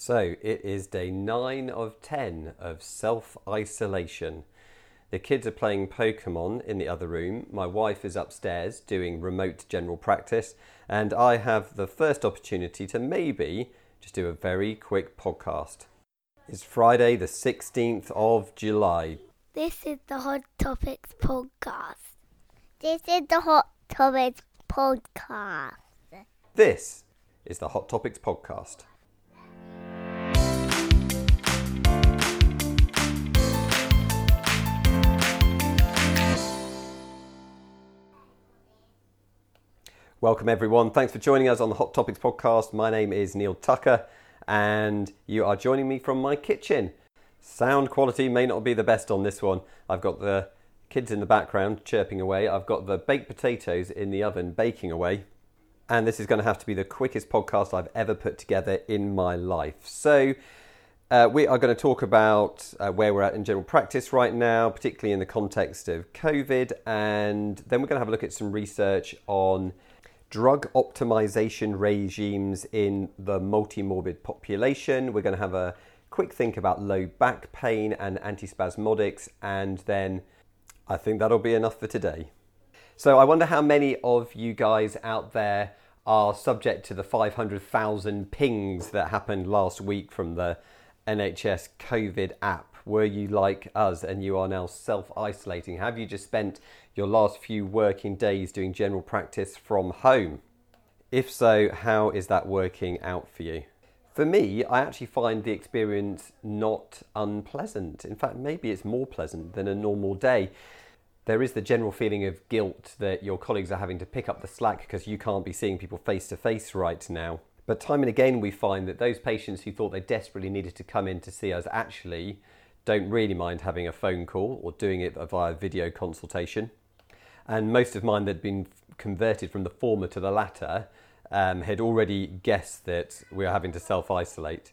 So it is day nine of 10 of self isolation. The kids are playing Pokemon in the other room. My wife is upstairs doing remote general practice, and I have the first opportunity to maybe just do a very quick podcast. It's Friday, the 16th of July. This is the Hot Topics podcast. This is the Hot Topics podcast. This is the Hot Topics podcast. Welcome, everyone. Thanks for joining us on the Hot Topics podcast. My name is Neil Tucker, and you are joining me from my kitchen. Sound quality may not be the best on this one. I've got the kids in the background chirping away, I've got the baked potatoes in the oven baking away, and this is going to have to be the quickest podcast I've ever put together in my life. So, uh, we are going to talk about uh, where we're at in general practice right now, particularly in the context of COVID, and then we're going to have a look at some research on drug optimization regimes in the multimorbid population. We're going to have a quick think about low back pain and antispasmodics, and then I think that'll be enough for today. So, I wonder how many of you guys out there are subject to the 500,000 pings that happened last week from the NHS COVID app. Were you like us and you are now self isolating? Have you just spent your last few working days doing general practice from home? If so, how is that working out for you? For me, I actually find the experience not unpleasant. In fact, maybe it's more pleasant than a normal day. There is the general feeling of guilt that your colleagues are having to pick up the slack because you can't be seeing people face to face right now. But time and again, we find that those patients who thought they desperately needed to come in to see us actually don't really mind having a phone call or doing it via video consultation. And most of mine that had been converted from the former to the latter um, had already guessed that we are having to self isolate.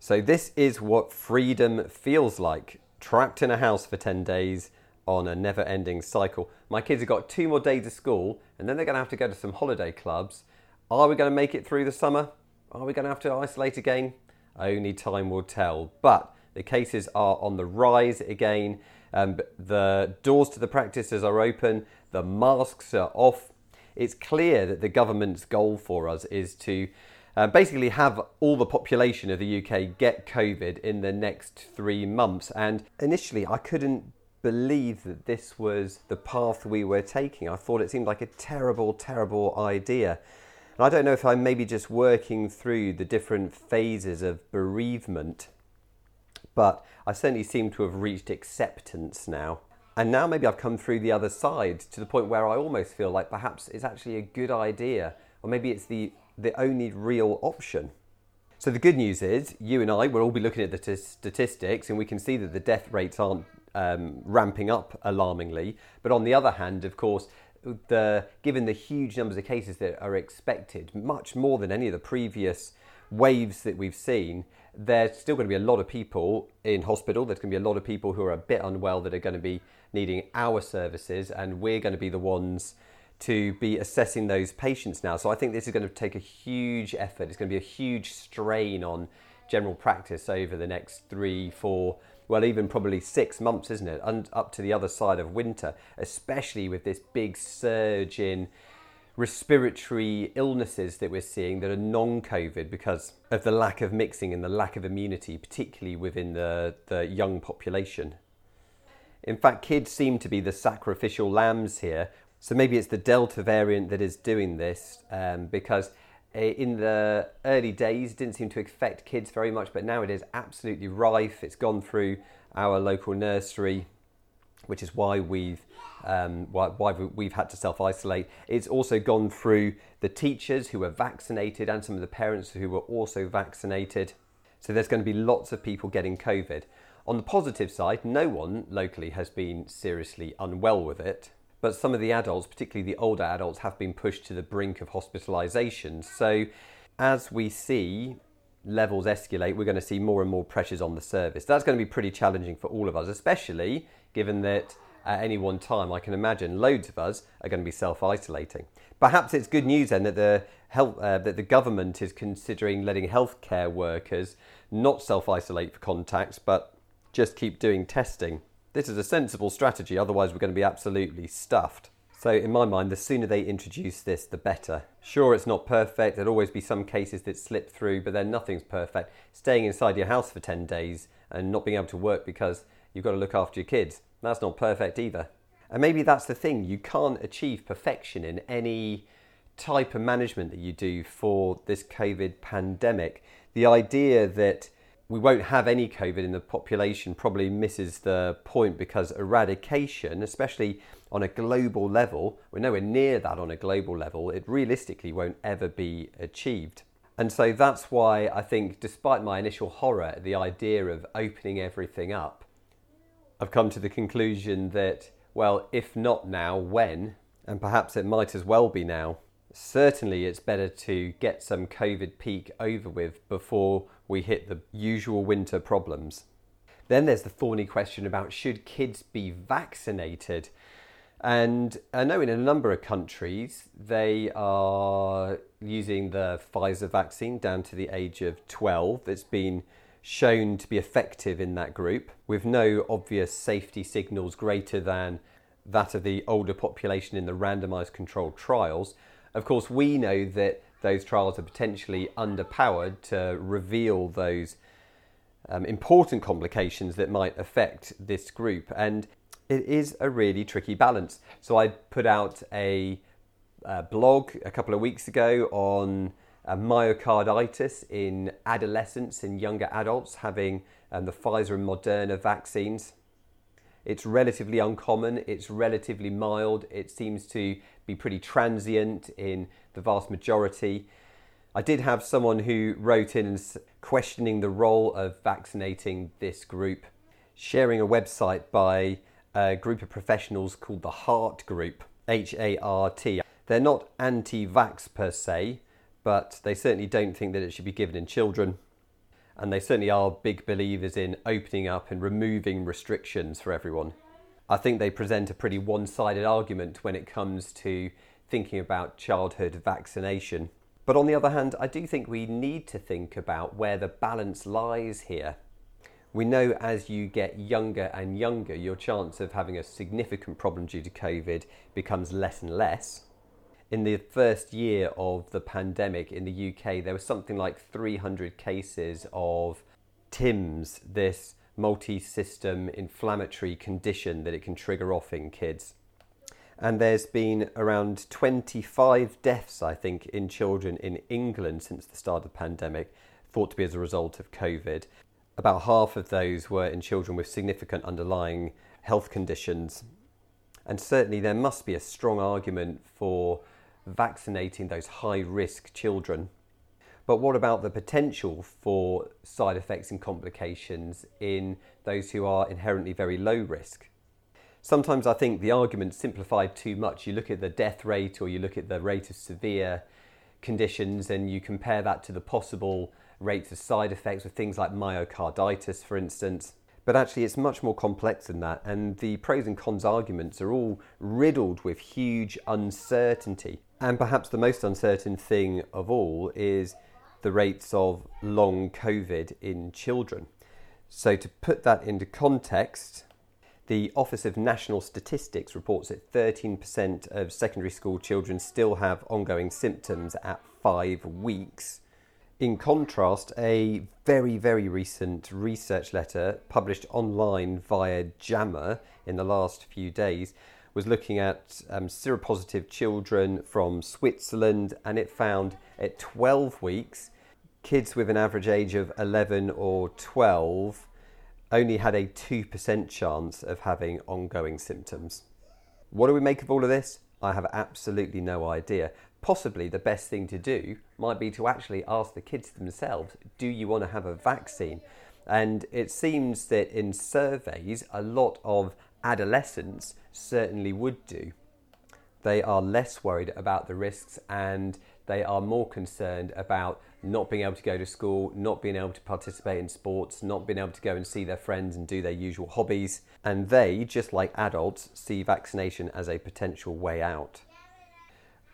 So, this is what freedom feels like trapped in a house for 10 days on a never ending cycle. My kids have got two more days of school and then they're going to have to go to some holiday clubs. Are we going to make it through the summer? Are we going to have to isolate again? Only time will tell. But the cases are on the rise again. Um, the doors to the practices are open, the masks are off. It's clear that the government's goal for us is to uh, basically have all the population of the UK get COVID in the next three months. And initially, I couldn't believe that this was the path we were taking. I thought it seemed like a terrible, terrible idea. And I don't know if I'm maybe just working through the different phases of bereavement but I certainly seem to have reached acceptance now. And now maybe I've come through the other side to the point where I almost feel like perhaps it's actually a good idea, or maybe it's the, the only real option. So the good news is, you and I will all be looking at the t- statistics, and we can see that the death rates aren't um, ramping up alarmingly. But on the other hand, of course, the, given the huge numbers of cases that are expected, much more than any of the previous waves that we've seen, there's still going to be a lot of people in hospital. There's going to be a lot of people who are a bit unwell that are going to be needing our services, and we're going to be the ones to be assessing those patients now. So I think this is going to take a huge effort. It's going to be a huge strain on general practice over the next three, four, well, even probably six months, isn't it? And up to the other side of winter, especially with this big surge in respiratory illnesses that we're seeing that are non COVID because of the lack of mixing and the lack of immunity, particularly within the, the young population. In fact, kids seem to be the sacrificial lambs here. So maybe it's the Delta variant that is doing this um, because eh, in the early days it didn't seem to affect kids very much, but now it is absolutely rife. It's gone through our local nursery, which is why we've um, why, why, we've had to self isolate. It's also gone through the teachers who were vaccinated and some of the parents who were also vaccinated. So there's going to be lots of people getting COVID. On the positive side, no one locally has been seriously unwell with it, but some of the adults, particularly the older adults, have been pushed to the brink of hospitalisation. So as we see levels escalate, we're going to see more and more pressures on the service. That's going to be pretty challenging for all of us, especially given that at any one time, I can imagine loads of us are going to be self isolating. Perhaps it's good news then that the, health, uh, that the government is considering letting healthcare workers not self isolate for contacts, but just keep doing testing. This is a sensible strategy, otherwise, we're going to be absolutely stuffed. So, in my mind, the sooner they introduce this, the better. Sure, it's not perfect, there'll always be some cases that slip through, but then nothing's perfect. Staying inside your house for 10 days and not being able to work because you've got to look after your kids, that's not perfect either. And maybe that's the thing, you can't achieve perfection in any type of management that you do for this COVID pandemic. The idea that we won't have any COVID in the population probably misses the point because eradication, especially on a global level, we're nowhere near that on a global level, it realistically won't ever be achieved. And so that's why I think, despite my initial horror at the idea of opening everything up, I've come to the conclusion that, well, if not now, when? And perhaps it might as well be now. Certainly, it's better to get some COVID peak over with before we hit the usual winter problems. Then there's the thorny question about should kids be vaccinated? And I know in a number of countries they are using the Pfizer vaccine down to the age of 12. It's been shown to be effective in that group with no obvious safety signals greater than that of the older population in the randomized controlled trials. Of course, we know that those trials are potentially underpowered to reveal those um, important complications that might affect this group. And it is a really tricky balance. So I put out a, a blog a couple of weeks ago on uh, myocarditis in adolescents and younger adults having um, the Pfizer and Moderna vaccines. It's relatively uncommon, it's relatively mild, it seems to be pretty transient in the vast majority. I did have someone who wrote in questioning the role of vaccinating this group, sharing a website by a group of professionals called the Heart Group, H A R T. They're not anti vax per se, but they certainly don't think that it should be given in children. And they certainly are big believers in opening up and removing restrictions for everyone. I think they present a pretty one sided argument when it comes to thinking about childhood vaccination. But on the other hand, I do think we need to think about where the balance lies here. We know as you get younger and younger, your chance of having a significant problem due to COVID becomes less and less. In the first year of the pandemic in the UK, there was something like 300 cases of PIMS, this multi system inflammatory condition that it can trigger off in kids. And there's been around 25 deaths, I think, in children in England since the start of the pandemic, thought to be as a result of COVID about half of those were in children with significant underlying health conditions. And certainly there must be a strong argument for vaccinating those high risk children. But what about the potential for side effects and complications in those who are inherently very low risk? Sometimes I think the argument's simplified too much. You look at the death rate or you look at the rate of severe conditions and you compare that to the possible rates of side effects with things like myocarditis, for instance. But actually, it's much more complex than that, and the pros and cons arguments are all riddled with huge uncertainty. And perhaps the most uncertain thing of all is the rates of long COVID in children. So, to put that into context, the Office of National Statistics reports that 13% of secondary school children still have ongoing symptoms at five weeks. In contrast, a very, very recent research letter published online via JAMA in the last few days was looking at um, seropositive children from Switzerland, and it found at 12 weeks, kids with an average age of 11 or 12 only had a 2% chance of having ongoing symptoms. What do we make of all of this? I have absolutely no idea possibly the best thing to do might be to actually ask the kids themselves do you want to have a vaccine? And it seems that in surveys, a lot of adolescents certainly would do. They are less worried about the risks and they are more concerned about not being able to go to school, not being able to participate in sports, not being able to go and see their friends and do their usual hobbies. And they, just like adults, see vaccination as a potential way out.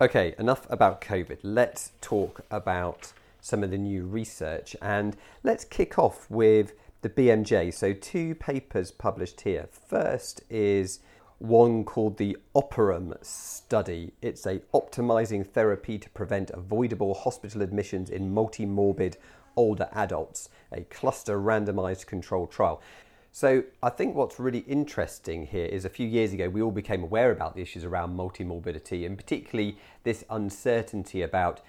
Okay, enough about COVID. Let's talk about some of the new research and let's kick off with the BMJ. So, two papers published here. First is one called the OPERAM study. It's a optimizing therapy to prevent avoidable hospital admissions in multi-morbid older adults, a cluster randomized controlled trial. So I think what's really interesting here is a few years ago we all became aware about the issues around multi-morbidity and particularly this uncertainty about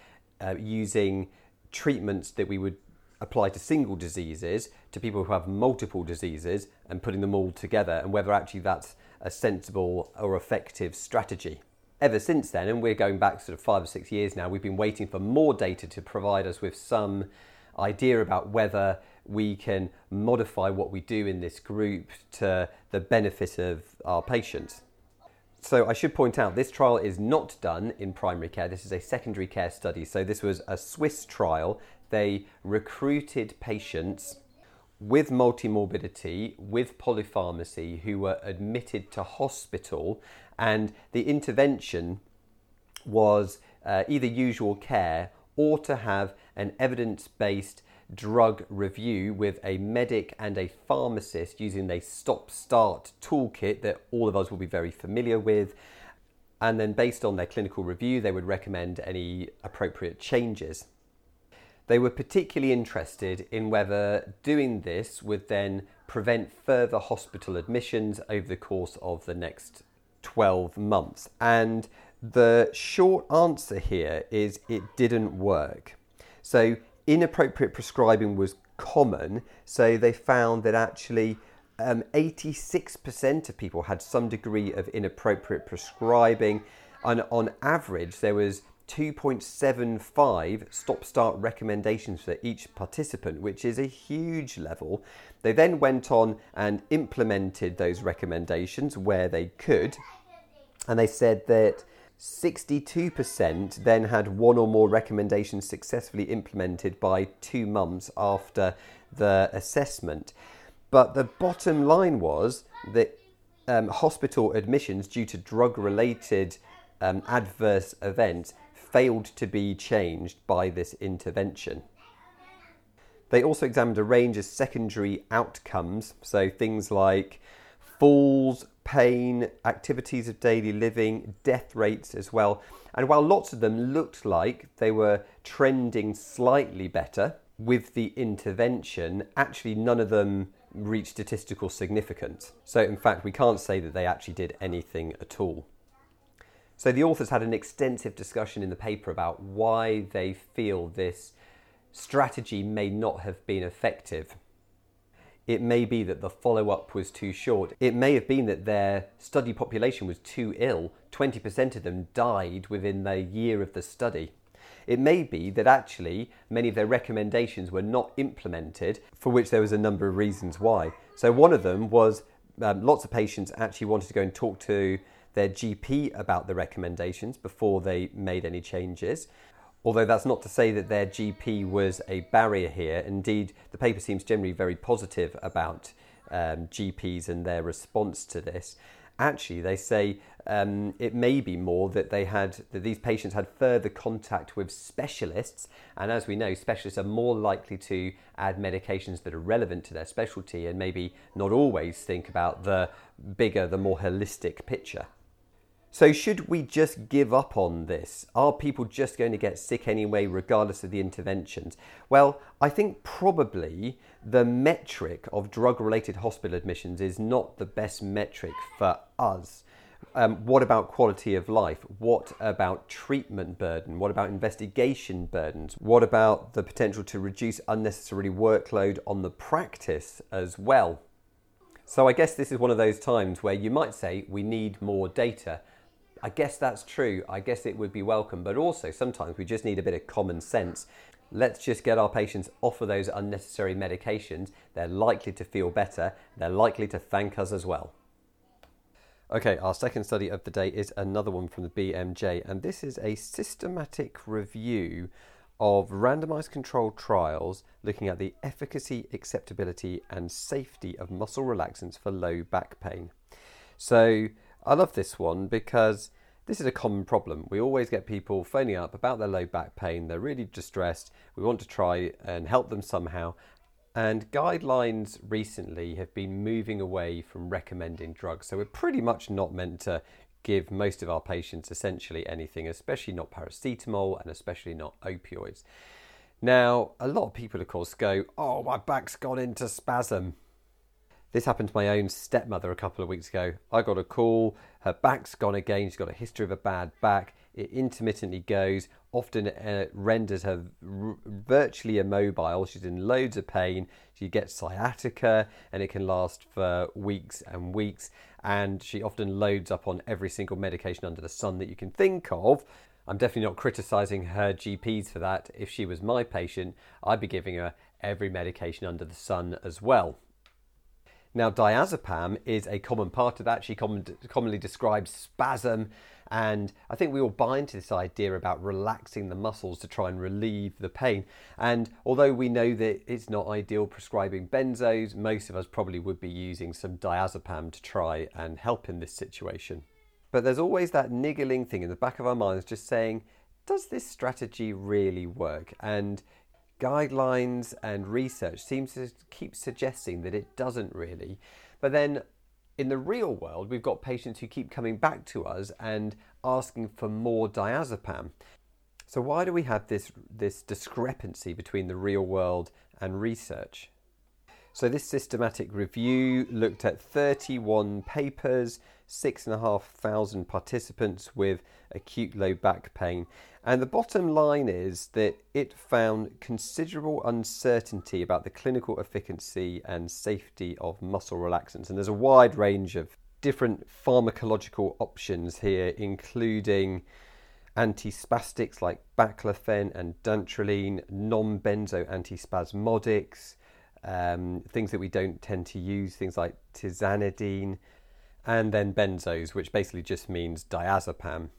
uh, using treatments that we would apply to single diseases to people who have multiple diseases and putting them all together and whether actually that's a sensible or effective strategy. Ever since then, and we're going back sort of five or six years now, we've been waiting for more data to provide us with some idea about whether we can modify what we do in this group to the benefit of our patients. So I should point out this trial is not done in primary care. This is a secondary care study. So this was a Swiss trial. They recruited patients with multimorbidity, with polypharmacy, who were admitted to hospital, and the intervention was uh, either usual care or to have an evidence based drug review with a medic and a pharmacist using a STOPP/START toolkit that all of us will be very familiar with. And then, based on their clinical review, they would recommend any appropriate changes. They were particularly interested in whether doing this would then prevent further hospital admissions over the course of the next 12 months. And the short answer here is it didn't work. So, inappropriate prescribing was common, so they found that actually um, 86% of people had some degree of inappropriate prescribing, and on average, there was 2.75 STOPP/START recommendations for each participant, which is a huge level. They then went on and implemented those recommendations where they could, and they said that 62% then had one or more recommendations successfully implemented by two months after the assessment. But the bottom line was that um, hospital admissions due to drug related um, adverse events failed to be changed by this intervention. They also examined a range of secondary outcomes, so things like falls, pain, activities of daily living, death rates as well. And while lots of them looked like they were trending slightly better with the intervention, actually none of them reached statistical significance. So, in fact, we can't say that they actually did anything at all. So the authors had an extensive discussion in the paper about why they feel this strategy may not have been effective. It may be that the follow up was too short. It may have been that their study population was too ill. 20% of them died within the year of the study. It may be that actually many of their recommendations were not implemented, for which there was a number of reasons why. So, one of them was um, lots of patients actually wanted to go and talk to their GP about the recommendations before they made any changes. Although that's not to say that their GP was a barrier here. Indeed, the paper seems generally very positive about um, GPs and their response to this. Actually, they say um, it may be more that they had that these patients had further contact with specialists, and as we know, specialists are more likely to add medications that are relevant to their specialty, and maybe not always think about the bigger, the more holistic picture. So, should we just give up on this? Are people just going to get sick anyway, regardless of the interventions? Well, I think probably the metric of drug related hospital admissions is not the best metric for us. Um, what about quality of life? What about treatment burden? What about investigation burdens? What about the potential to reduce unnecessary workload on the practice as well? So, I guess this is one of those times where you might say we need more data. I guess that's true. I guess it would be welcome, but also sometimes we just need a bit of common sense. Let's just get our patients off of those unnecessary medications. They're likely to feel better, they're likely to thank us as well. Okay, our second study of the day is another one from the BMJ, and this is a systematic review of randomized controlled trials looking at the efficacy, acceptability, and safety of muscle relaxants for low back pain. So, I love this one because this is a common problem. We always get people phoning up about their low back pain, they're really distressed, we want to try and help them somehow. And guidelines recently have been moving away from recommending drugs. So, we're pretty much not meant to give most of our patients essentially anything, especially not paracetamol and especially not opioids. Now, a lot of people, of course, go, Oh, my back's gone into spasm. This happened to my own stepmother a couple of weeks ago. I got a call, her back's gone again, she's got a history of a bad back. It intermittently goes, often uh, renders her r- virtually immobile. She's in loads of pain. She gets sciatica, and it can last for weeks and weeks. And she often loads up on every single medication under the sun that you can think of. I'm definitely not criticizing her GPs for that. If she was my patient, I'd be giving her every medication under the sun as well. Now, diazepam is a common part of that. She commonly describes spasm, and I think we all buy into this idea about relaxing the muscles to try and relieve the pain. And although we know that it's not ideal prescribing benzos, most of us probably would be using some diazepam to try and help in this situation. But there's always that niggling thing in the back of our minds just saying, does this strategy really work? And guidelines and research seems to keep suggesting that it doesn't really. But then in the real world, we've got patients who keep coming back to us and asking for more diazepam. So why do we have this this discrepancy between the real world and research? So this systematic review looked at 31 papers, six and a half thousand participants with acute low back pain, and the bottom line is that it found considerable uncertainty about the clinical efficacy and safety of muscle relaxants. And there's a wide range of different pharmacological options here, including antispastics like baclofen and dantrolene, non benzo antispasmodics, um, things that we don't tend to use, things like tizanidine, and then benzos, which basically just means diazepam.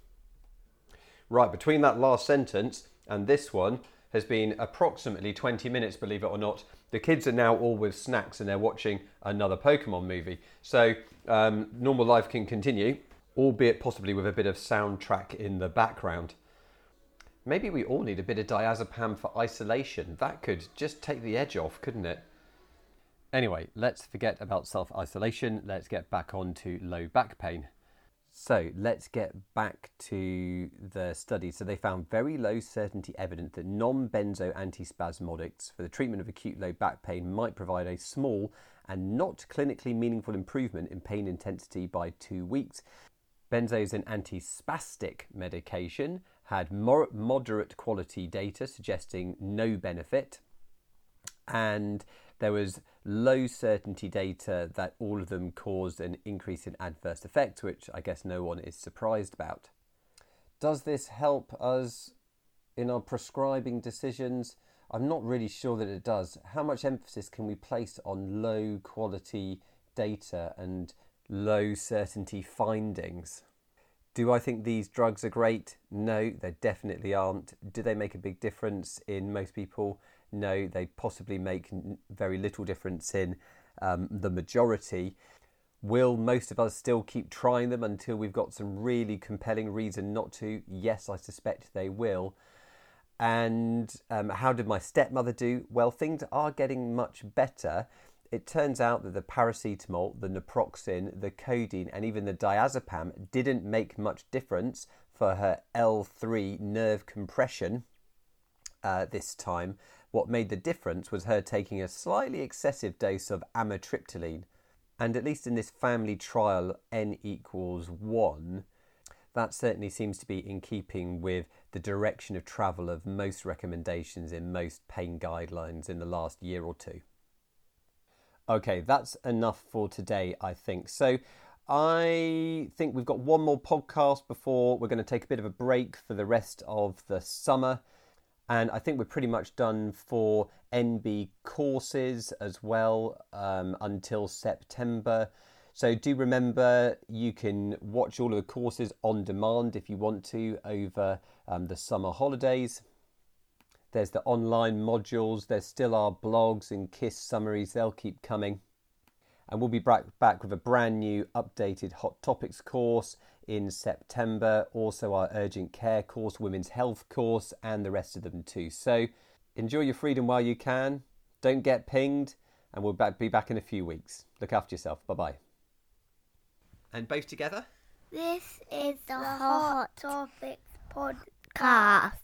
Right, between that last sentence and this one has been approximately 20 minutes, believe it or not. The kids are now all with snacks and they're watching another Pokemon movie. So um, normal life can continue, albeit possibly with a bit of soundtrack in the background. Maybe we all need a bit of diazepam for isolation. That could just take the edge off, couldn't it? Anyway, let's forget about self isolation. Let's get back on to low back pain. So let's get back to the study. So they found very low certainty evidence that non benzo antispasmodics for the treatment of acute low back pain might provide a small and not clinically meaningful improvement in pain intensity by two weeks. Benzos and antispastic medication had moderate quality data suggesting no benefit. And there was low certainty data that all of them caused an increase in adverse effects, which I guess no one is surprised about. Does this help us in our prescribing decisions? I'm not really sure that it does. How much emphasis can we place on low quality data and low certainty findings? Do I think these drugs are great? No, they definitely aren't. Do they make a big difference in most people? no, they possibly make very little difference in um, the majority. Will most of us still keep trying them until we've got some really compelling reason not to? Yes, I suspect they will. And um, how did my stepmother do? Well, things are getting much better. It turns out that the paracetamol, the naproxen, the codeine, and even the diazepam didn't make much difference for her L3 nerve compression uh, this time. What made the difference was her taking a slightly excessive dose of amitriptyline. And at least in this family trial, n equals 1, that certainly seems to be in keeping with the direction of travel of most recommendations in most pain guidelines in the last year or two. Okay, that's enough for today, I think. So, I think we've got one more podcast before we're going to take a bit of a break for the rest of the summer. And I think we're pretty much done for NB courses as well um, until September. So do remember you can watch all of the courses on demand if you want to over um, the summer holidays. There's the online modules. There's still our blogs and KISS summaries. They'll keep coming. And we'll be back, back with a brand new updated Hot Topics course in September. Also, our Urgent Care course, Women's Health course, and the rest of them too. So, enjoy your freedom while you can. Don't get pinged. And we'll back, be back in a few weeks. Look after yourself. Bye bye. And both together? This Is is the the Hot Hot Topics podcast. Cast.